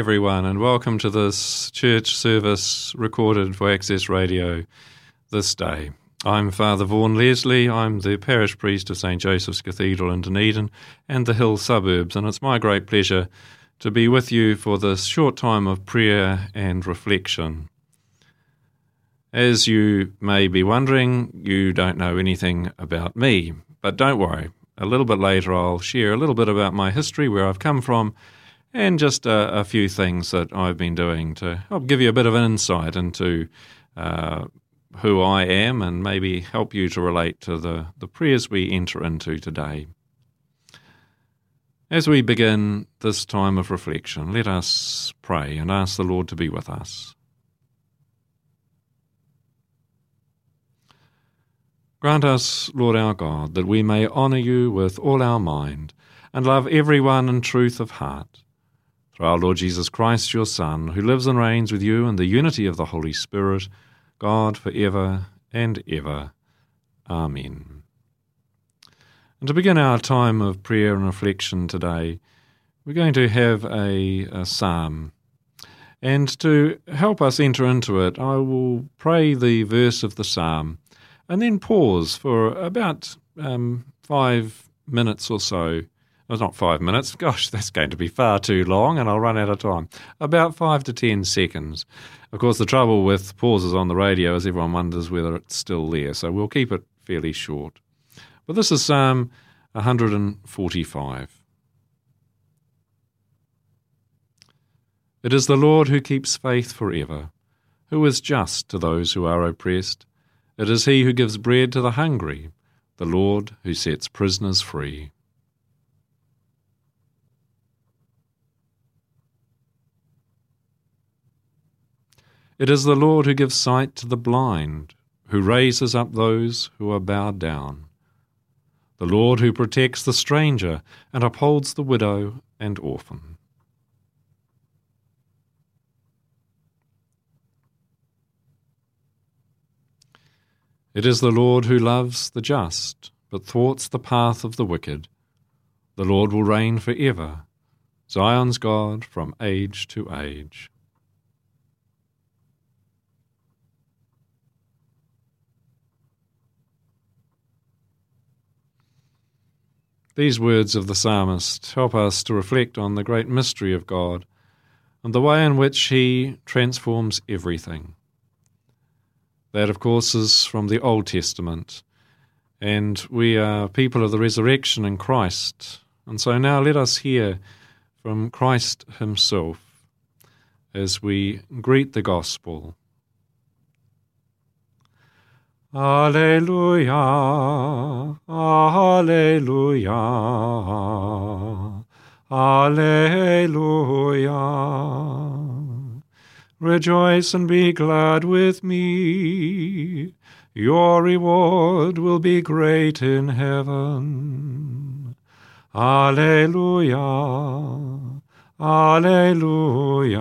Everyone, and welcome to this church service recorded for Access Radio this day. I'm Father Vaughan Leslie. I'm the parish priest of St Joseph's Cathedral in Dunedin and the Hill suburbs, and it's my great pleasure to be with you for this short time of prayer and reflection. As you may be wondering, you don't know anything about me, but don't worry. A little bit later, I'll share a little bit about my history, where I've come from and just a, a, few things that I've been doing to help give you a bit of an insight into uh, who I am and maybe help you to relate to the, the prayers we enter into today. As we begin this time of reflection, let us pray and ask the Lord to be with us. Grant us, Lord our God, that we may honour you with all our mind and love everyone in truth of heart our Lord Jesus Christ, your Son, who lives and reigns with you in the unity of the Holy Spirit, God for ever and ever. Amen. And to begin our time of prayer and reflection today, we're going to have a, a psalm. And to help us enter into it, I will pray the verse of the psalm and then pause for about um, five minutes or so well, not five minutes. Gosh, that's going to be far too long, and I'll run out of time. About five to ten seconds. Of course, the trouble with pauses on the radio is everyone wonders whether it's still there, so we'll keep it fairly short. But this is Psalm 145. It is the Lord who keeps faith forever, who is just to those who are oppressed. It is he who gives bread to the hungry, the Lord who sets prisoners free. It is the Lord who gives sight to the blind, who raises up those who are bowed down. The Lord who protects the stranger and upholds the widow and orphan. It is the Lord who loves the just, but thwarts the path of the wicked. The Lord will reign for ever, Zion's God from age to age. These words of the psalmist help us to reflect on the great mystery of God and the way in which He transforms everything. That, of course, is from the Old Testament, and we are people of the resurrection in Christ. And so now let us hear from Christ Himself as we greet the gospel. Alleluia, Alleluia, Alleluia. Rejoice and be glad with me. Your reward will be great in heaven. Alleluia, Alleluia,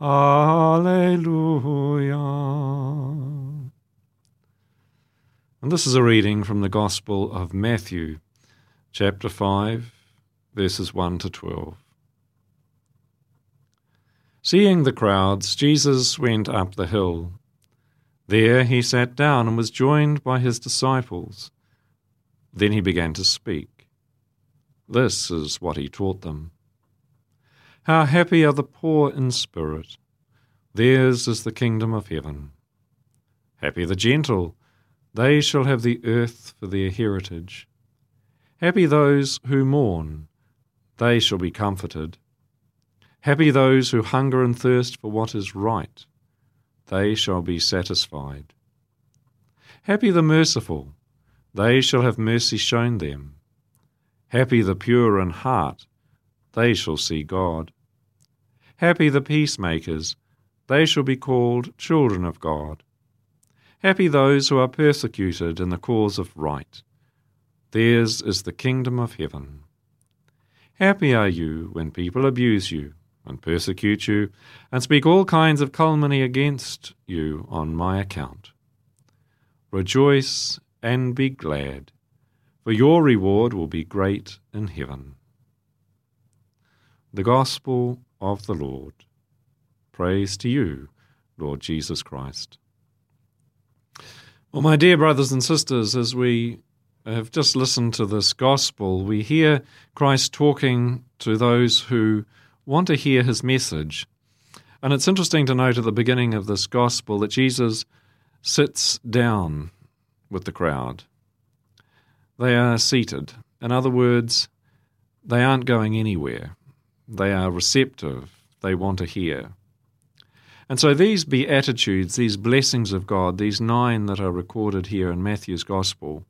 Alleluia. And this is a reading from the Gospel of Matthew, chapter 5, verses 1 to 12. Seeing the crowds, Jesus went up the hill. There he sat down and was joined by his disciples. Then he began to speak. This is what he taught them. How happy are the poor in spirit! Theirs is the kingdom of heaven. Happy the gentle! They shall have the earth for their heritage. Happy those who mourn, they shall be comforted. Happy those who hunger and thirst for what is right, they shall be satisfied. Happy the merciful, they shall have mercy shown them. Happy the pure in heart, they shall see God. Happy the peacemakers, they shall be called children of God. Happy those who are persecuted in the cause of right. Theirs is the kingdom of heaven. Happy are you when people abuse you, and persecute you, and speak all kinds of calumny against you on my account. Rejoice and be glad, for your reward will be great in heaven. The Gospel of the Lord. Praise to you, Lord Jesus Christ. Well, my dear brothers and sisters, as we have just listened to this gospel, we hear Christ talking to those who want to hear his message. And it's interesting to note at the beginning of this gospel that Jesus sits down with the crowd. They are seated. In other words, they aren't going anywhere. They are receptive. They want to hear. And so these beatitudes, these blessings of God, these nine that are recorded here in Matthew's Gospel,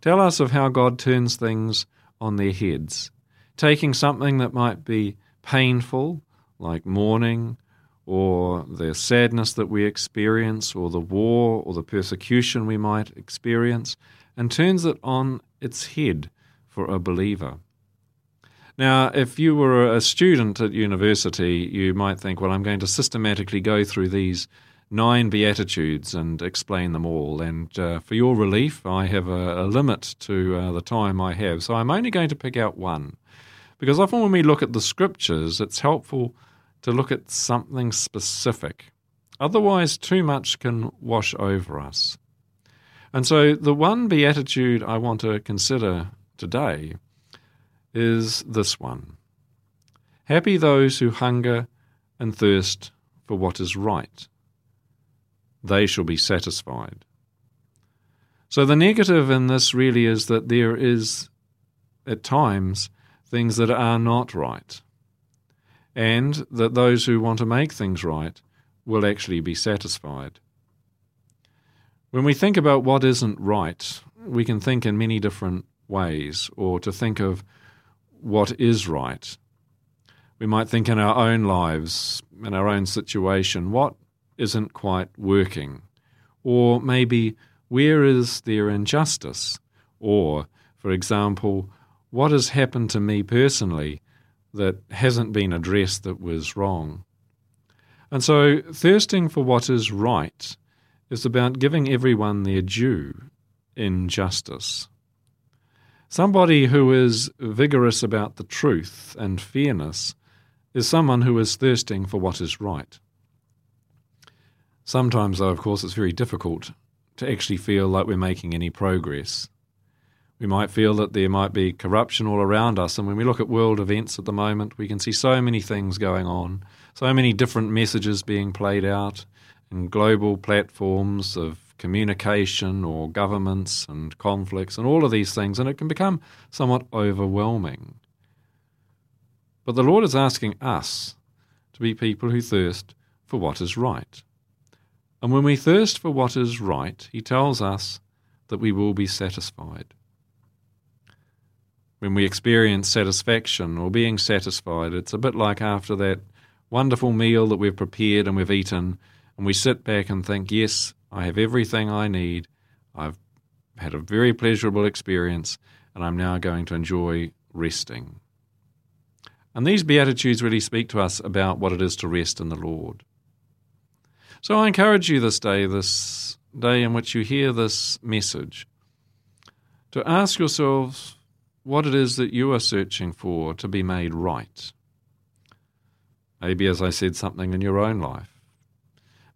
tell us of how God turns things on their heads, taking something that might be painful, like mourning, or the sadness that we experience, or the war, or the persecution we might experience, and turns it on its head for a believer. Now, if you were a student at university, you might think, well, I'm going to systematically go through these nine Beatitudes and explain them all. And uh, for your relief, I have a, a limit to uh, the time I have. So I'm only going to pick out one. Because often when we look at the scriptures, it's helpful to look at something specific. Otherwise, too much can wash over us. And so the one beatitude I want to consider today is this one Happy those who hunger and thirst for what is right, they shall be satisfied. So the negative in this really is that there is, at times, things that are not right, and that those who want to make things right will actually be satisfied. When we think about what isn't right, we can think in many different ways, or to think of what is right. We might think in our own lives, in our own situation, what isn't quite working? Or maybe, where is there injustice? Or, for example, what has happened to me personally that hasn't been addressed that was wrong? And so, thirsting for what is right is about giving everyone their due in justice. Somebody who is vigorous about the truth and fairness is someone who is thirsting for what is right. Sometimes, though, of course, it's very difficult to actually feel like we're making any progress. We might feel that there might be corruption all around us, and when we look at world events at the moment, we can see so many things going on, so many different messages being played out in global platforms of communication or governments and conflicts and all of these things, and it can become somewhat overwhelming. But the Lord is asking us to be people who thirst for what is right. And when we thirst for what is right, he tells us that we will be satisfied. When we experience satisfaction or being satisfied, it's a bit like after that wonderful meal that we've prepared and we've eaten, and we sit back and think, Yes, I have everything I need. I've had a very pleasurable experience, and I'm now going to enjoy resting. And these Beatitudes really speak to us about what it is to rest in the Lord. So I encourage you this day, this day in which you hear this message, to ask yourselves what it is that you are searching for to be made right. Maybe, as I said, something in your own life.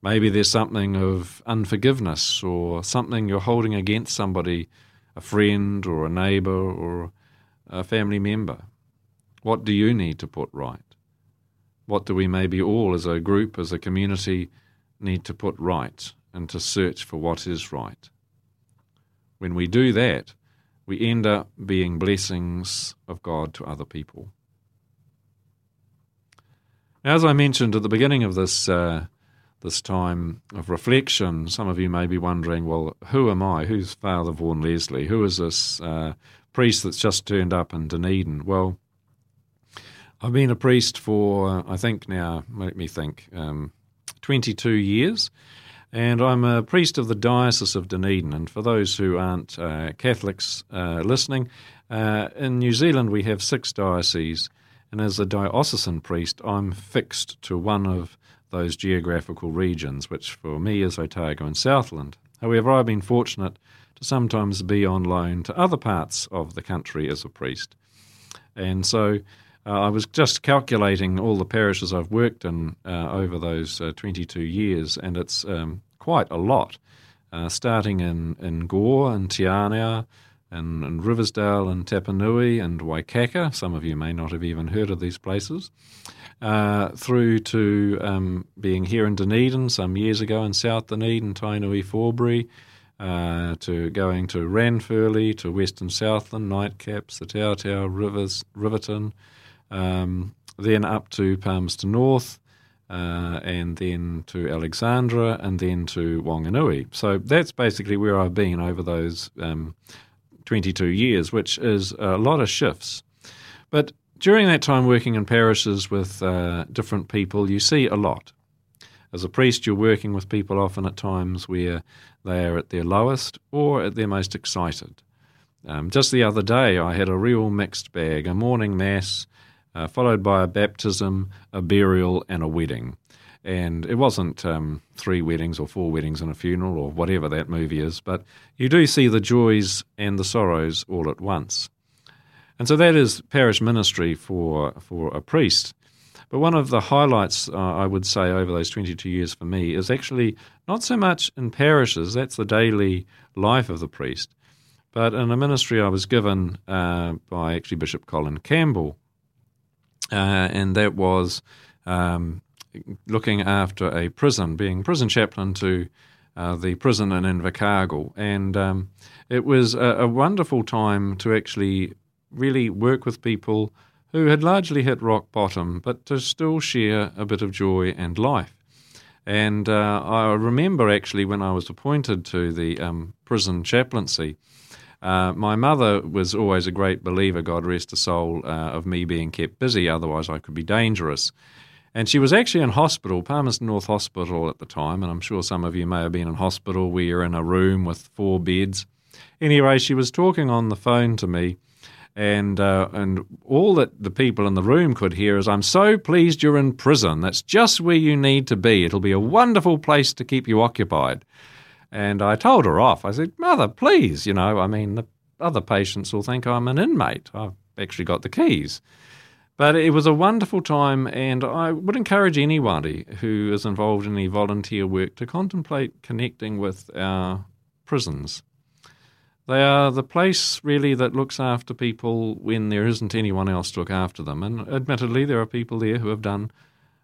Maybe there's something of unforgiveness or something you're holding against somebody, a friend or a neighbor or a family member. What do you need to put right? What do we maybe all, as a group, as a community, need to put right and to search for what is right? When we do that, we end up being blessings of God to other people. As I mentioned at the beginning of this uh, this time of reflection, some of you may be wondering, well, who am I? Who's Father Vaughan Leslie? Who is this uh, priest that's just turned up in Dunedin? Well, I've been a priest for, I think now, let me think, um, 22 years. And I'm a priest of the Diocese of Dunedin. And for those who aren't uh, Catholics uh, listening, uh, in New Zealand we have six dioceses. And as a diocesan priest, I'm fixed to one of those geographical regions, which for me is Otago and Southland. However, I've been fortunate to sometimes be on loan to other parts of the country as a priest. And so uh, I was just calculating all the parishes I've worked in uh, over those uh, 22 years, and it's um, quite a lot. Uh, starting in, in Gore and Te And, and Riversdale and Tapanui and Waikaka. Some of you may not have even heard of these places. Uh, through to um, being here in Dunedin some years ago in South Dunedin, Tainui, Forbury, uh, to going to Ranfurly, to Western Southland, Nightcaps, the Tautau Rivers, Riverton, um, then up to Palmerston North, uh, and then to Alexandra, and then to Wanganui. So that's basically where I've been over those um, 22 years, which is a lot of shifts. But during that time working in parishes with uh, different people, you see a lot. As a priest, you're working with people often at times where they are at their lowest or at their most excited. Um, just the other day, I had a real mixed bag a morning mass, uh, followed by a baptism, a burial, and a wedding. And it wasn't um, three weddings or four weddings and a funeral or whatever that movie is, but you do see the joys and the sorrows all at once. And so that is parish ministry for, for a priest. But one of the highlights, uh, I would say, over those 22 years for me is actually not so much in parishes, that's the daily life of the priest, but in a ministry I was given uh, by actually Bishop Colin Campbell uh, and that was um, looking after a prison, being prison chaplain to uh, the prison in Invercargill. And um, it was a, a, wonderful time to actually really work with people who had largely hit rock bottom, but to still share a bit of joy and life. And uh, I remember actually when I was appointed to the um, prison chaplaincy, uh, my mother was always a great believer, God rest her soul, uh, of me being kept busy, otherwise I could be dangerous. And she was actually in hospital, Palmerston North Hospital at the time, and I'm sure some of you may have been in hospital where you're in a room with four beds. Anyway, she was talking on the phone to me, and uh, and all that the people in the room could hear is, "I'm so pleased you're in prison. That's just where you need to be. It'll be a wonderful place to keep you occupied." And I told her off. I said, Mother, please, you know, I mean, the other patients will think I'm an inmate. I've actually got the keys. But it was a wonderful time, and I would encourage anybody who is involved in any volunteer work to contemplate connecting with our prisons. They are the place really that looks after people when there isn't anyone else to look after them. And admittedly, there are people there who have done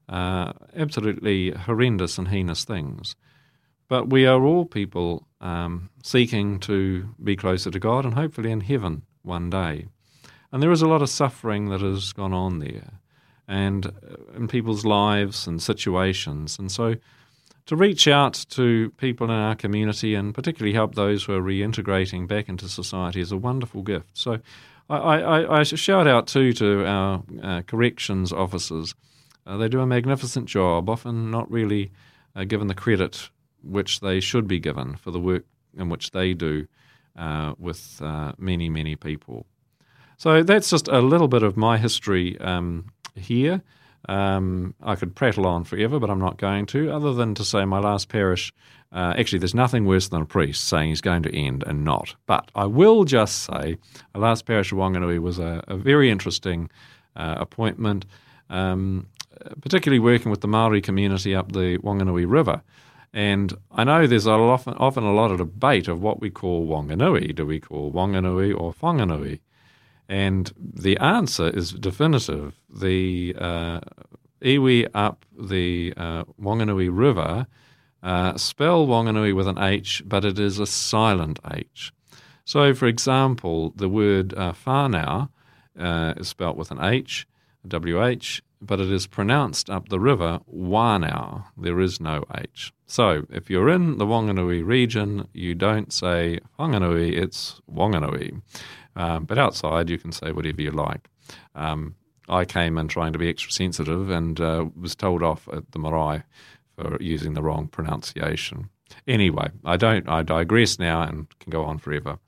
uh, absolutely horrendous and heinous things. But we are all people um, seeking to be closer to God and hopefully in heaven one day. And there is a lot of suffering that has gone on there and uh, in people's lives and situations. And so to reach out to people in our community and particularly help those who are reintegrating back into society is a wonderful gift. So I, I, I shout out too to our uh, corrections officers. Uh, they do a magnificent job, often not really uh, given the credit which they should be given for the work in which they do uh, with uh, many, many people. So that's just a little bit of my history um, here. Um, I could prattle on forever, but I'm not going to, other than to say my last parish. Uh, actually, there's nothing worse than a priest saying he's going to end and not. But I will just say, our last parish of Wanganui was a, a very interesting uh, appointment, um, particularly working with the Maori community up the Wanganui River. And I know there's often, often a lot of debate of what we call Wanganui. Do we call Wanganui or Whanganui? And the answer is definitive. The uh, iwi up the uh, Wanganui River uh, spell Wanganui with an H, but it is a silent H. So, for example, the word uh, whānau uh, is spelt with an H, WH, but it is pronounced up the river Wānau. There is no H. So, if you're in the Wanganui region, you don't say Whanganui, it's Wanganui. Um, but outside, you can say whatever you like. Um, I came in trying to be extra sensitive and uh, was told off at the marae for using the wrong pronunciation. Anyway, I don't. I digress now and can go on forever.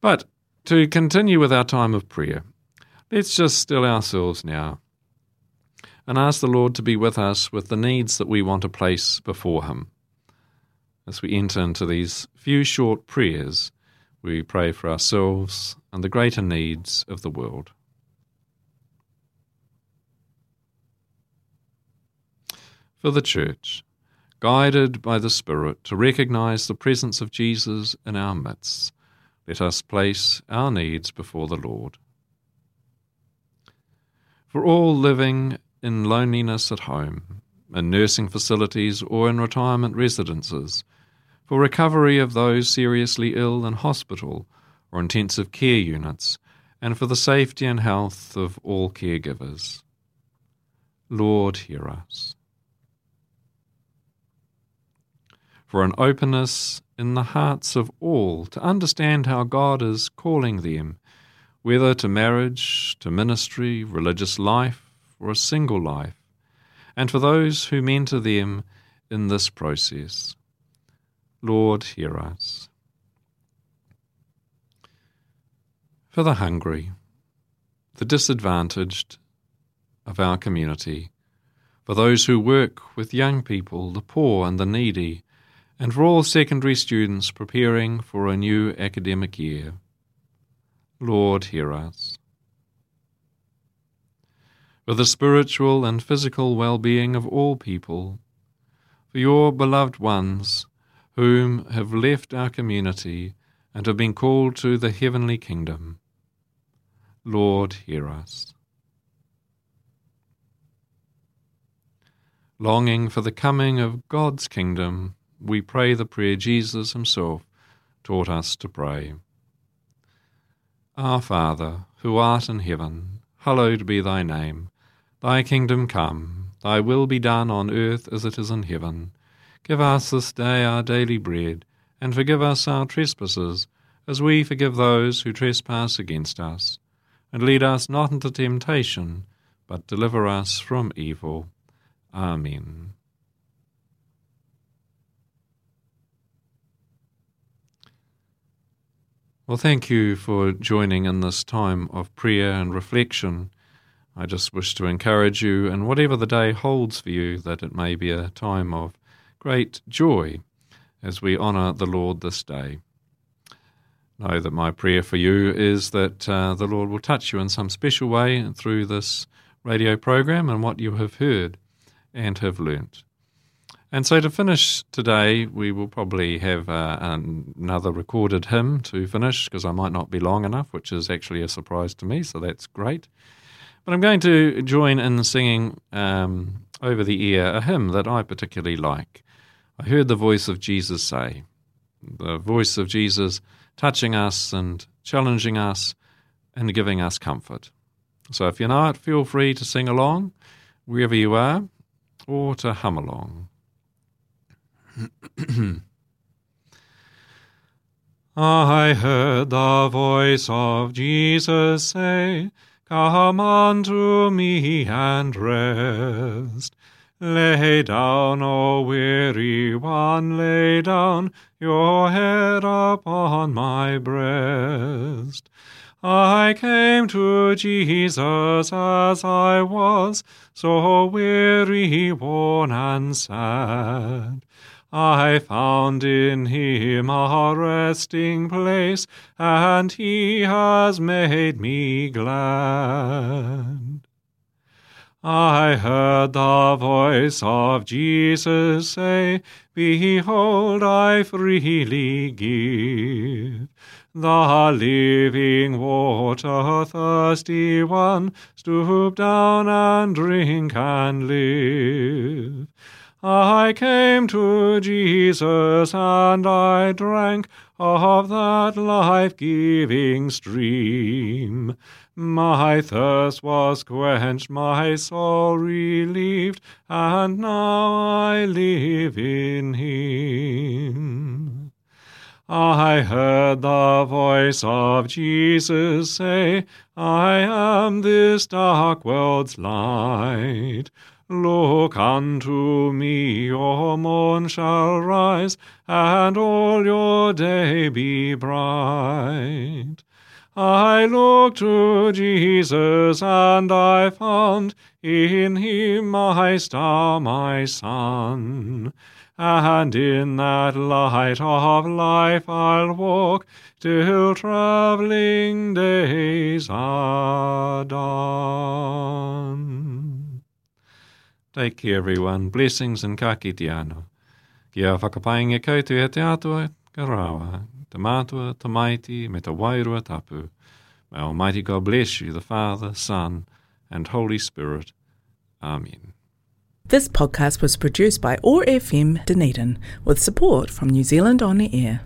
But to continue with our time of prayer, let's just still ourselves now and ask the Lord to be with us with the needs that we want to place before Him. As we enter into these few short prayers, we pray for ourselves and the greater needs of the world. For the Church, guided by the Spirit to recognize the presence of Jesus in our midst, let us place our needs before the Lord. For all living in loneliness at home, in nursing facilities, or in retirement residences, for recovery of those seriously ill in hospital or intensive care units, and for the safety and health of all caregivers. Lord, hear us. For an openness in the hearts of all to understand how God is calling them, whether to marriage, to ministry, religious life, or a single life, and for those who mentor them in this process. Lord, hear us. For the hungry, the disadvantaged of our community, for those who work with young people, the poor and the needy, and for all secondary students preparing for a new academic year. Lord, hear us. For the spiritual and physical well being of all people, for your beloved ones whom have left our community and have been called to the heavenly kingdom. Lord, hear us. Longing for the coming of God's kingdom, we pray the prayer Jesus himself taught us to pray. Our Father, who art in heaven, hallowed be thy name. Thy kingdom come, thy will be done on earth as it is in heaven. Give us this day our daily bread, and forgive us our trespasses, as we forgive those who trespass against us. And lead us not into temptation, but deliver us from evil. Amen. Well, thank you for joining in this time of prayer and reflection. I just wish to encourage you, and whatever the day holds for you, that it may be a time of great joy as we honour the Lord this day. Know that my prayer for you is that uh, the Lord will touch you in some special way through this radio program and what you have heard and have learnt. And so to finish today, we will probably have uh, another recorded hymn to finish because I might not be long enough, which is actually a surprise to me, so that's great. But I'm going to join in singing um, over the ear a hymn that I particularly like. I heard the voice of Jesus say, the voice of Jesus touching us and challenging us and giving us comfort. So if you know it, feel free to sing along wherever you are or to hum along. Ah, I heard the voice of Jesus say, Come unto me and rest. Lay down, O weary one, lay down your head upon my breast. I came to Jesus as I was, so weary, worn, and sad. I found in him a resting place, and he has made me glad. I heard the voice of Jesus say, Behold, I freely give. The living water, thirsty one, stoop down and drink and live. I came to Jesus and I drank of that life giving stream. My thirst was quenched, my soul relieved, and now I live in Him. I heard the voice of Jesus say, I am this dark world's light. Look unto me, your morn shall rise, and all your day be bright. I looked to Jesus, and I found in him my star, my sun. And in that light of life I'll walk till travelling days are done. Take care, everyone. Blessings and ka kite anō. Kia whakapainga koutou e te atua, ka rawa. Te mātua, te maiti, me te wairua tapu. May Almighty God bless you, the Father, Son, and Holy Spirit. Amen. This podcast was produced by OAR FM Dunedin with support from New Zealand On the Air.